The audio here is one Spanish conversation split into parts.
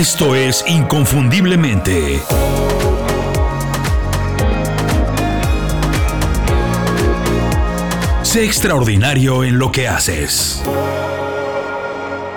Esto es Inconfundiblemente. Sé extraordinario en lo que haces.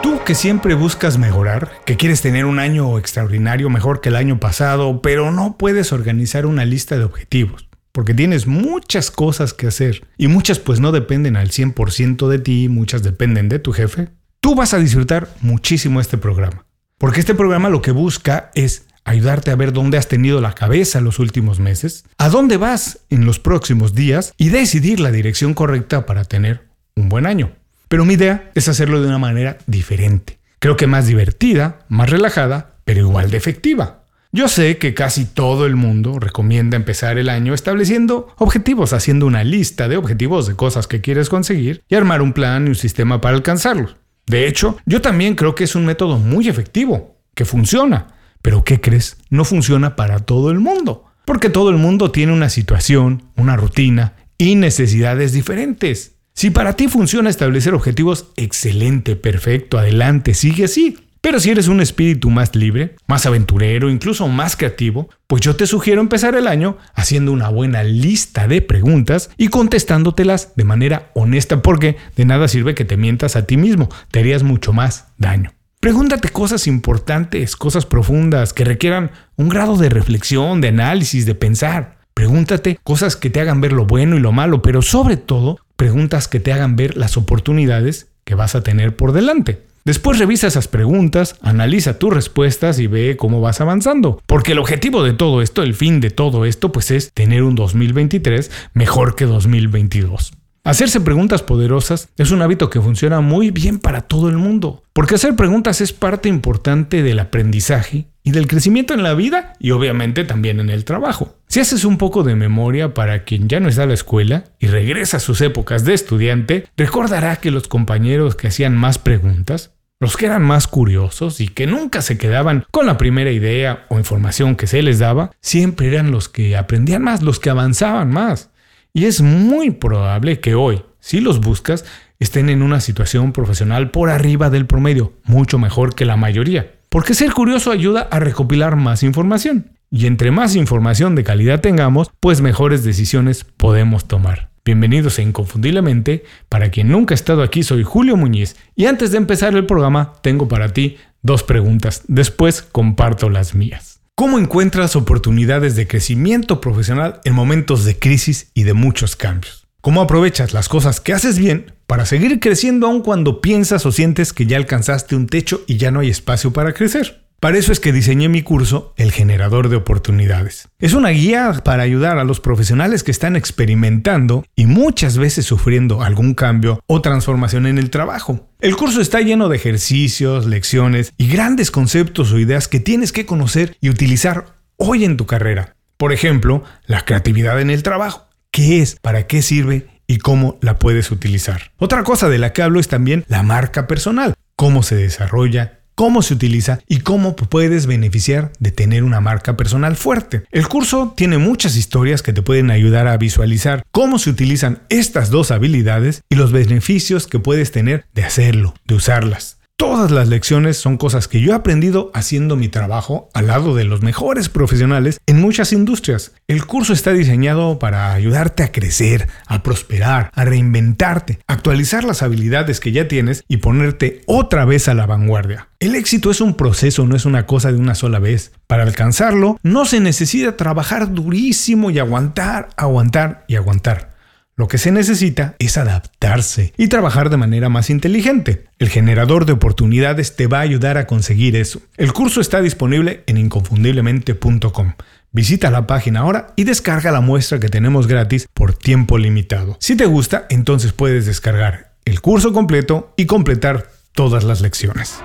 Tú que siempre buscas mejorar, que quieres tener un año extraordinario mejor que el año pasado, pero no puedes organizar una lista de objetivos, porque tienes muchas cosas que hacer y muchas pues no dependen al 100% de ti, muchas dependen de tu jefe, tú vas a disfrutar muchísimo este programa. Porque este programa lo que busca es ayudarte a ver dónde has tenido la cabeza los últimos meses, a dónde vas en los próximos días y decidir la dirección correcta para tener un buen año. Pero mi idea es hacerlo de una manera diferente. Creo que más divertida, más relajada, pero igual de efectiva. Yo sé que casi todo el mundo recomienda empezar el año estableciendo objetivos, haciendo una lista de objetivos de cosas que quieres conseguir y armar un plan y un sistema para alcanzarlos. De hecho, yo también creo que es un método muy efectivo, que funciona. Pero ¿qué crees? No funciona para todo el mundo. Porque todo el mundo tiene una situación, una rutina y necesidades diferentes. Si para ti funciona establecer objetivos, excelente, perfecto, adelante, sigue así. Pero si eres un espíritu más libre, más aventurero, incluso más creativo, pues yo te sugiero empezar el año haciendo una buena lista de preguntas y contestándotelas de manera honesta, porque de nada sirve que te mientas a ti mismo, te harías mucho más daño. Pregúntate cosas importantes, cosas profundas, que requieran un grado de reflexión, de análisis, de pensar. Pregúntate cosas que te hagan ver lo bueno y lo malo, pero sobre todo, preguntas que te hagan ver las oportunidades que vas a tener por delante. Después revisa esas preguntas, analiza tus respuestas y ve cómo vas avanzando. Porque el objetivo de todo esto, el fin de todo esto, pues es tener un 2023 mejor que 2022. Hacerse preguntas poderosas es un hábito que funciona muy bien para todo el mundo, porque hacer preguntas es parte importante del aprendizaje y del crecimiento en la vida y obviamente también en el trabajo. Si haces un poco de memoria para quien ya no está a la escuela y regresa a sus épocas de estudiante, recordará que los compañeros que hacían más preguntas, los que eran más curiosos y que nunca se quedaban con la primera idea o información que se les daba, siempre eran los que aprendían más, los que avanzaban más. Y es muy probable que hoy, si los buscas, estén en una situación profesional por arriba del promedio, mucho mejor que la mayoría. Porque ser curioso ayuda a recopilar más información. Y entre más información de calidad tengamos, pues mejores decisiones podemos tomar. Bienvenidos a Inconfundiblemente. Para quien nunca ha estado aquí, soy Julio Muñiz. Y antes de empezar el programa, tengo para ti dos preguntas. Después comparto las mías. ¿Cómo encuentras oportunidades de crecimiento profesional en momentos de crisis y de muchos cambios? ¿Cómo aprovechas las cosas que haces bien para seguir creciendo aun cuando piensas o sientes que ya alcanzaste un techo y ya no hay espacio para crecer? Para eso es que diseñé mi curso, El Generador de Oportunidades. Es una guía para ayudar a los profesionales que están experimentando y muchas veces sufriendo algún cambio o transformación en el trabajo. El curso está lleno de ejercicios, lecciones y grandes conceptos o ideas que tienes que conocer y utilizar hoy en tu carrera. Por ejemplo, la creatividad en el trabajo. ¿Qué es? ¿Para qué sirve? y cómo la puedes utilizar. Otra cosa de la que hablo es también la marca personal, cómo se desarrolla, cómo se utiliza y cómo puedes beneficiar de tener una marca personal fuerte. El curso tiene muchas historias que te pueden ayudar a visualizar cómo se utilizan estas dos habilidades y los beneficios que puedes tener de hacerlo, de usarlas. Todas las lecciones son cosas que yo he aprendido haciendo mi trabajo al lado de los mejores profesionales en muchas industrias. El curso está diseñado para ayudarte a crecer, a prosperar, a reinventarte, actualizar las habilidades que ya tienes y ponerte otra vez a la vanguardia. El éxito es un proceso, no es una cosa de una sola vez. Para alcanzarlo, no se necesita trabajar durísimo y aguantar, aguantar y aguantar. Lo que se necesita es adaptarse y trabajar de manera más inteligente. El generador de oportunidades te va a ayudar a conseguir eso. El curso está disponible en inconfundiblemente.com. Visita la página ahora y descarga la muestra que tenemos gratis por tiempo limitado. Si te gusta, entonces puedes descargar el curso completo y completar todas las lecciones.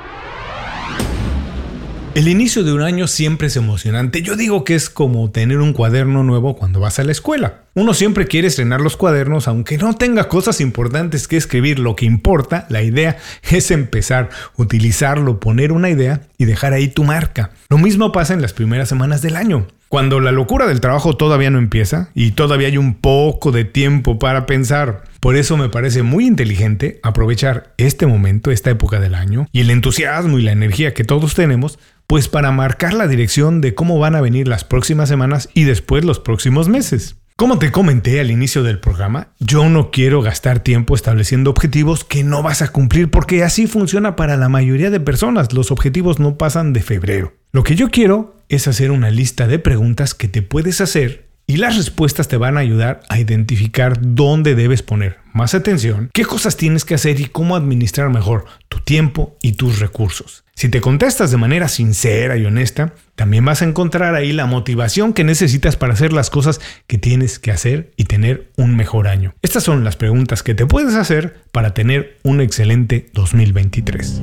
El inicio de un año siempre es emocionante. Yo digo que es como tener un cuaderno nuevo cuando vas a la escuela. Uno siempre quiere estrenar los cuadernos aunque no tenga cosas importantes que escribir. Lo que importa, la idea, es empezar, utilizarlo, poner una idea y dejar ahí tu marca. Lo mismo pasa en las primeras semanas del año. Cuando la locura del trabajo todavía no empieza y todavía hay un poco de tiempo para pensar. Por eso me parece muy inteligente aprovechar este momento, esta época del año y el entusiasmo y la energía que todos tenemos Pues para marcar la dirección de cómo van a venir las próximas semanas y después los próximos meses. Como te comenté al inicio del programa, yo no quiero gastar tiempo estableciendo objetivos que no vas a cumplir porque así funciona para la mayoría de personas. Los objetivos no pasan de febrero. Lo que yo quiero es hacer una lista de preguntas que te puedes hacer y las respuestas te van a ayudar a identificar dónde debes poner más atención, qué cosas tienes que hacer y cómo administrar mejor tu tiempo y tus recursos. Si te contestas de manera sincera y honesta, también vas a encontrar ahí la motivación que necesitas para hacer las cosas que tienes que hacer y tener un mejor año. Estas son las preguntas que te puedes hacer para tener un excelente 2023.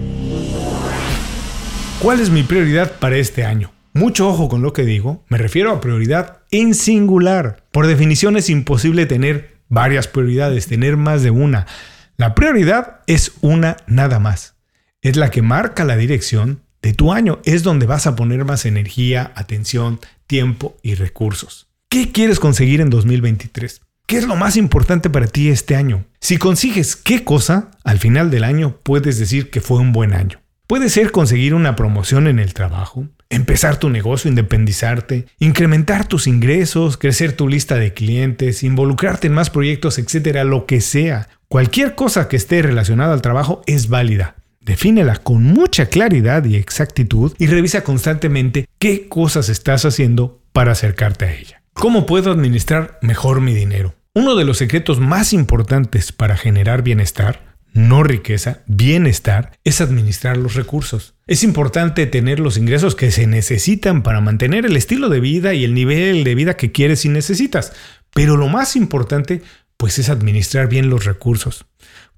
¿Cuál es mi prioridad para este año? Mucho ojo con lo que digo, me refiero a prioridad en singular. Por definición es imposible tener varias prioridades, tener más de una. La prioridad es una nada más. Es la que marca la dirección de tu año. Es donde vas a poner más energía, atención, tiempo y recursos. ¿Qué quieres conseguir en 2023? ¿Qué es lo más importante para ti este año? Si consigues qué cosa, al final del año puedes decir que fue un buen año. Puede ser conseguir una promoción en el trabajo, empezar tu negocio, independizarte, incrementar tus ingresos, crecer tu lista de clientes, involucrarte en más proyectos, etcétera, lo que sea. Cualquier cosa que esté relacionada al trabajo es válida. Defínela con mucha claridad y exactitud y revisa constantemente qué cosas estás haciendo para acercarte a ella. ¿Cómo puedo administrar mejor mi dinero? Uno de los secretos más importantes para generar bienestar no riqueza, bienestar, es administrar los recursos. Es importante tener los ingresos que se necesitan para mantener el estilo de vida y el nivel de vida que quieres y necesitas. Pero lo más importante, pues es administrar bien los recursos.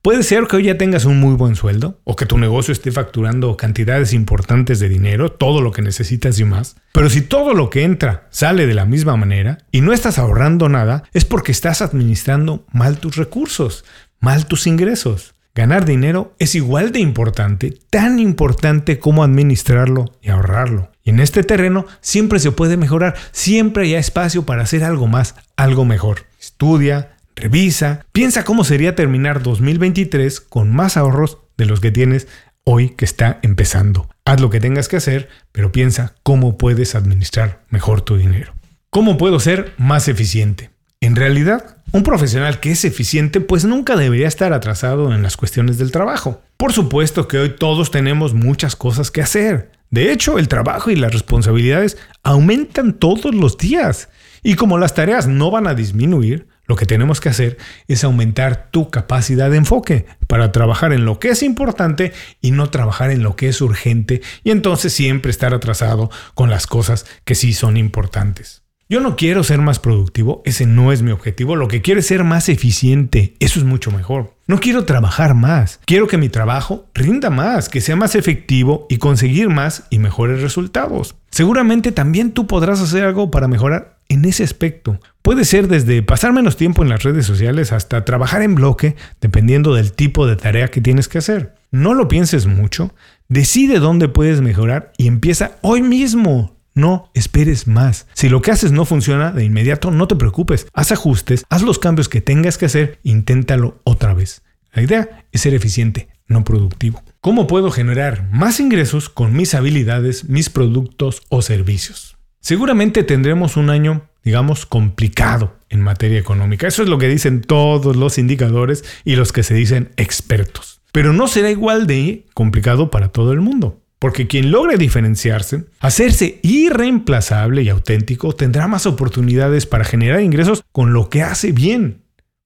Puede ser que hoy ya tengas un muy buen sueldo o que tu negocio esté facturando cantidades importantes de dinero, todo lo que necesitas y más. Pero si todo lo que entra sale de la misma manera y no estás ahorrando nada, es porque estás administrando mal tus recursos, mal tus ingresos. Ganar dinero es igual de importante, tan importante como administrarlo y ahorrarlo. Y en este terreno siempre se puede mejorar, siempre hay espacio para hacer algo más, algo mejor. Estudia, revisa, piensa cómo sería terminar 2023 con más ahorros de los que tienes hoy que está empezando. Haz lo que tengas que hacer, pero piensa cómo puedes administrar mejor tu dinero. ¿Cómo puedo ser más eficiente? En realidad, un profesional que es eficiente pues nunca debería estar atrasado en las cuestiones del trabajo. Por supuesto que hoy todos tenemos muchas cosas que hacer. De hecho, el trabajo y las responsabilidades aumentan todos los días. Y como las tareas no van a disminuir, lo que tenemos que hacer es aumentar tu capacidad de enfoque para trabajar en lo que es importante y no trabajar en lo que es urgente y entonces siempre estar atrasado con las cosas que sí son importantes. Yo no quiero ser más productivo, ese no es mi objetivo, lo que quiero es ser más eficiente, eso es mucho mejor. No quiero trabajar más, quiero que mi trabajo rinda más, que sea más efectivo y conseguir más y mejores resultados. Seguramente también tú podrás hacer algo para mejorar en ese aspecto. Puede ser desde pasar menos tiempo en las redes sociales hasta trabajar en bloque, dependiendo del tipo de tarea que tienes que hacer. No lo pienses mucho, decide dónde puedes mejorar y empieza hoy mismo. No esperes más. Si lo que haces no funciona de inmediato, no te preocupes. Haz ajustes, haz los cambios que tengas que hacer, inténtalo otra vez. La idea es ser eficiente, no productivo. ¿Cómo puedo generar más ingresos con mis habilidades, mis productos o servicios? Seguramente tendremos un año, digamos, complicado en materia económica. Eso es lo que dicen todos los indicadores y los que se dicen expertos. Pero no será igual de complicado para todo el mundo. Porque quien logre diferenciarse, hacerse irreemplazable y auténtico, tendrá más oportunidades para generar ingresos con lo que hace bien.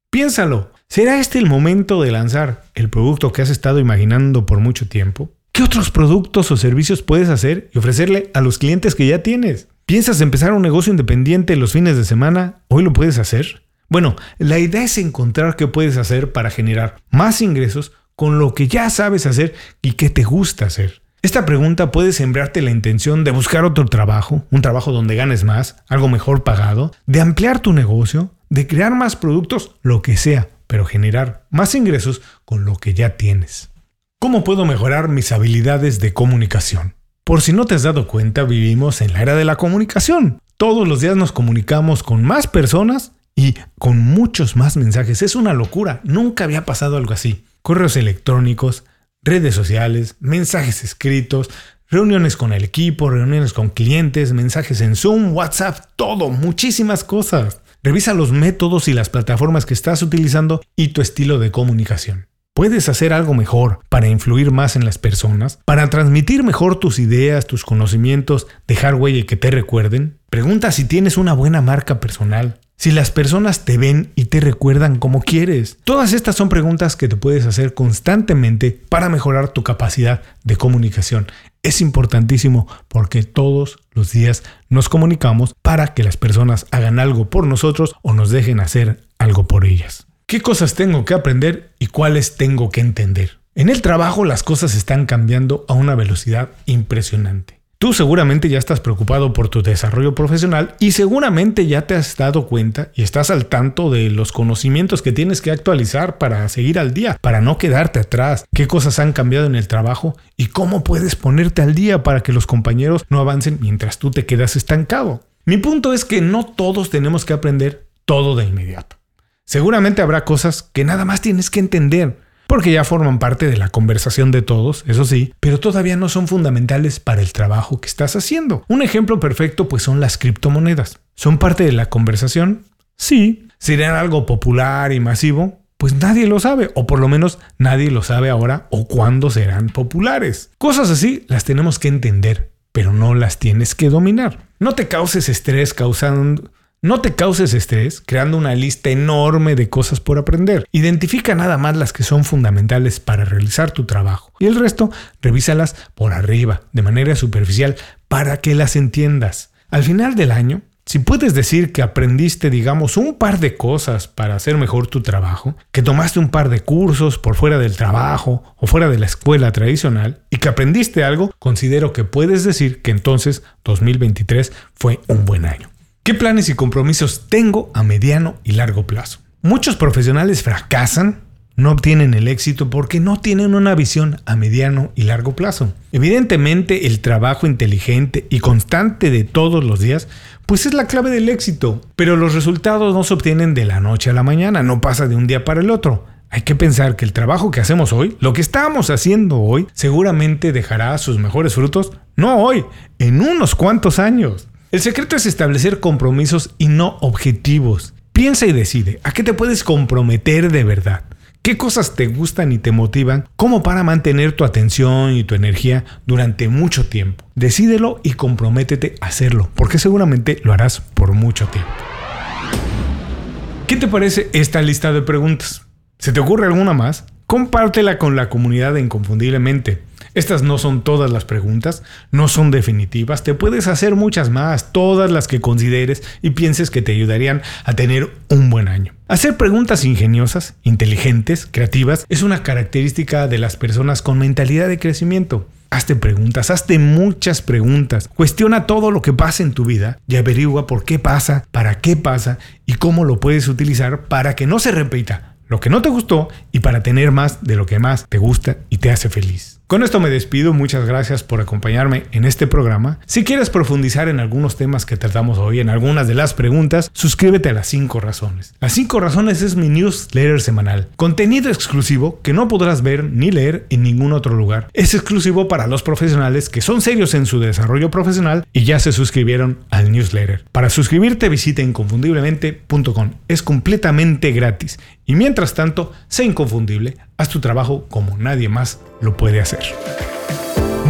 Piénsalo, ¿será este el momento de lanzar el producto que has estado imaginando por mucho tiempo? ¿Qué otros productos o servicios puedes hacer y ofrecerle a los clientes que ya tienes? ¿Piensas empezar un negocio independiente los fines de semana? ¿Hoy lo puedes hacer? Bueno, la idea es encontrar qué puedes hacer para generar más ingresos con lo que ya sabes hacer y que te gusta hacer. Esta pregunta puede sembrarte la intención de buscar otro trabajo, un trabajo donde ganes más, algo mejor pagado, de ampliar tu negocio, de crear más productos, lo que sea, pero generar más ingresos con lo que ya tienes. ¿Cómo puedo mejorar mis habilidades de comunicación? Por si no te has dado cuenta, vivimos en la era de la comunicación. Todos los días nos comunicamos con más personas y con muchos más mensajes. Es una locura, nunca había pasado algo así. Correos electrónicos, redes sociales, mensajes escritos, Reuniones con el equipo, reuniones con clientes, mensajes en Zoom, WhatsApp, todo, muchísimas cosas. Revisa los métodos y las plataformas que estás utilizando y tu estilo de comunicación. ¿Puedes hacer algo mejor para influir más en las personas? ¿Para transmitir mejor tus ideas, tus conocimientos, dejar huella que te recuerden? Pregunta si tienes una buena marca personal. Si las personas te ven y te recuerdan como quieres. Todas estas son preguntas que te puedes hacer constantemente para mejorar tu capacidad de comunicación. Es importantísimo porque todos los días nos comunicamos para que las personas hagan algo por nosotros o nos dejen hacer algo por ellas. ¿Qué cosas tengo que aprender y cuáles tengo que entender? En el trabajo las cosas están cambiando a una velocidad impresionante. Tú seguramente ya estás preocupado por tu desarrollo profesional y seguramente ya te has dado cuenta y estás al tanto de los conocimientos que tienes que actualizar para seguir al día, para no quedarte atrás, qué cosas han cambiado en el trabajo y cómo puedes ponerte al día para que los compañeros no avancen mientras tú te quedas estancado. Mi punto es que no todos tenemos que aprender todo de inmediato. Seguramente habrá cosas que nada más tienes que entender porque ya forman parte de la conversación de todos, eso sí, pero todavía no son fundamentales para el trabajo que estás haciendo. Un ejemplo perfecto pues son las criptomonedas. ¿Son parte de la conversación? Sí. ¿Serían algo popular y masivo? Pues nadie lo sabe, o por lo menos nadie lo sabe ahora o cuándo serán populares. Cosas así las tenemos que entender, pero no las tienes que dominar. No te causes estrés causando no te causes estrés creando una lista enorme de cosas por aprender. Identifica nada más las que son fundamentales para realizar tu trabajo y el resto revísalas por arriba, de manera superficial, para que las entiendas. Al final del año, si puedes decir que aprendiste, digamos, un par de cosas para hacer mejor tu trabajo, que tomaste un par de cursos por fuera del trabajo o fuera de la escuela tradicional y que aprendiste algo, considero que puedes decir que entonces 2023 fue un buen año. ¿Qué planes y compromisos tengo a mediano y largo plazo? Muchos profesionales fracasan, no obtienen el éxito porque no tienen una visión a mediano y largo plazo. Evidentemente el trabajo inteligente y constante de todos los días pues es la clave del éxito, pero los resultados no se obtienen de la noche a la mañana, no pasa de un día para el otro. Hay que pensar que el trabajo que hacemos hoy, lo que estamos haciendo hoy, seguramente dejará sus mejores frutos, no hoy, en unos cuantos años. El secreto es establecer compromisos y no objetivos. Piensa y decide a qué te puedes comprometer de verdad. ¿Qué cosas te gustan y te motivan como para mantener tu atención y tu energía durante mucho tiempo? Decídelo y comprométete a hacerlo, porque seguramente lo harás por mucho tiempo. ¿Qué te parece esta lista de preguntas? ¿Se te ocurre alguna más? Compártela con la comunidad de Inconfundiblemente. Estas no son todas las preguntas, no son definitivas, te puedes hacer muchas más, todas las que consideres y pienses que te ayudarían a tener un buen año. Hacer preguntas ingeniosas, inteligentes, creativas, es una característica de las personas con mentalidad de crecimiento. Hazte preguntas, hazte muchas preguntas. Cuestiona todo lo que pasa en tu vida y averigua por qué pasa, para qué pasa y cómo lo puedes utilizar para que no se repita lo que no te gustó y para tener más de lo que más te gusta y te hace feliz. Con esto me despido, muchas gracias por acompañarme en este programa. Si quieres profundizar en algunos temas que tratamos hoy, en algunas de las preguntas, suscríbete a las 5 razones. Las 5 razones es mi newsletter semanal, contenido exclusivo que no podrás ver ni leer en ningún otro lugar. Es exclusivo para los profesionales que son serios en su desarrollo profesional y ya se suscribieron al newsletter. Para suscribirte visita inconfundiblemente.com. Es completamente gratis y mientras tanto, sé inconfundible, haz tu trabajo como nadie más lo puede hacer.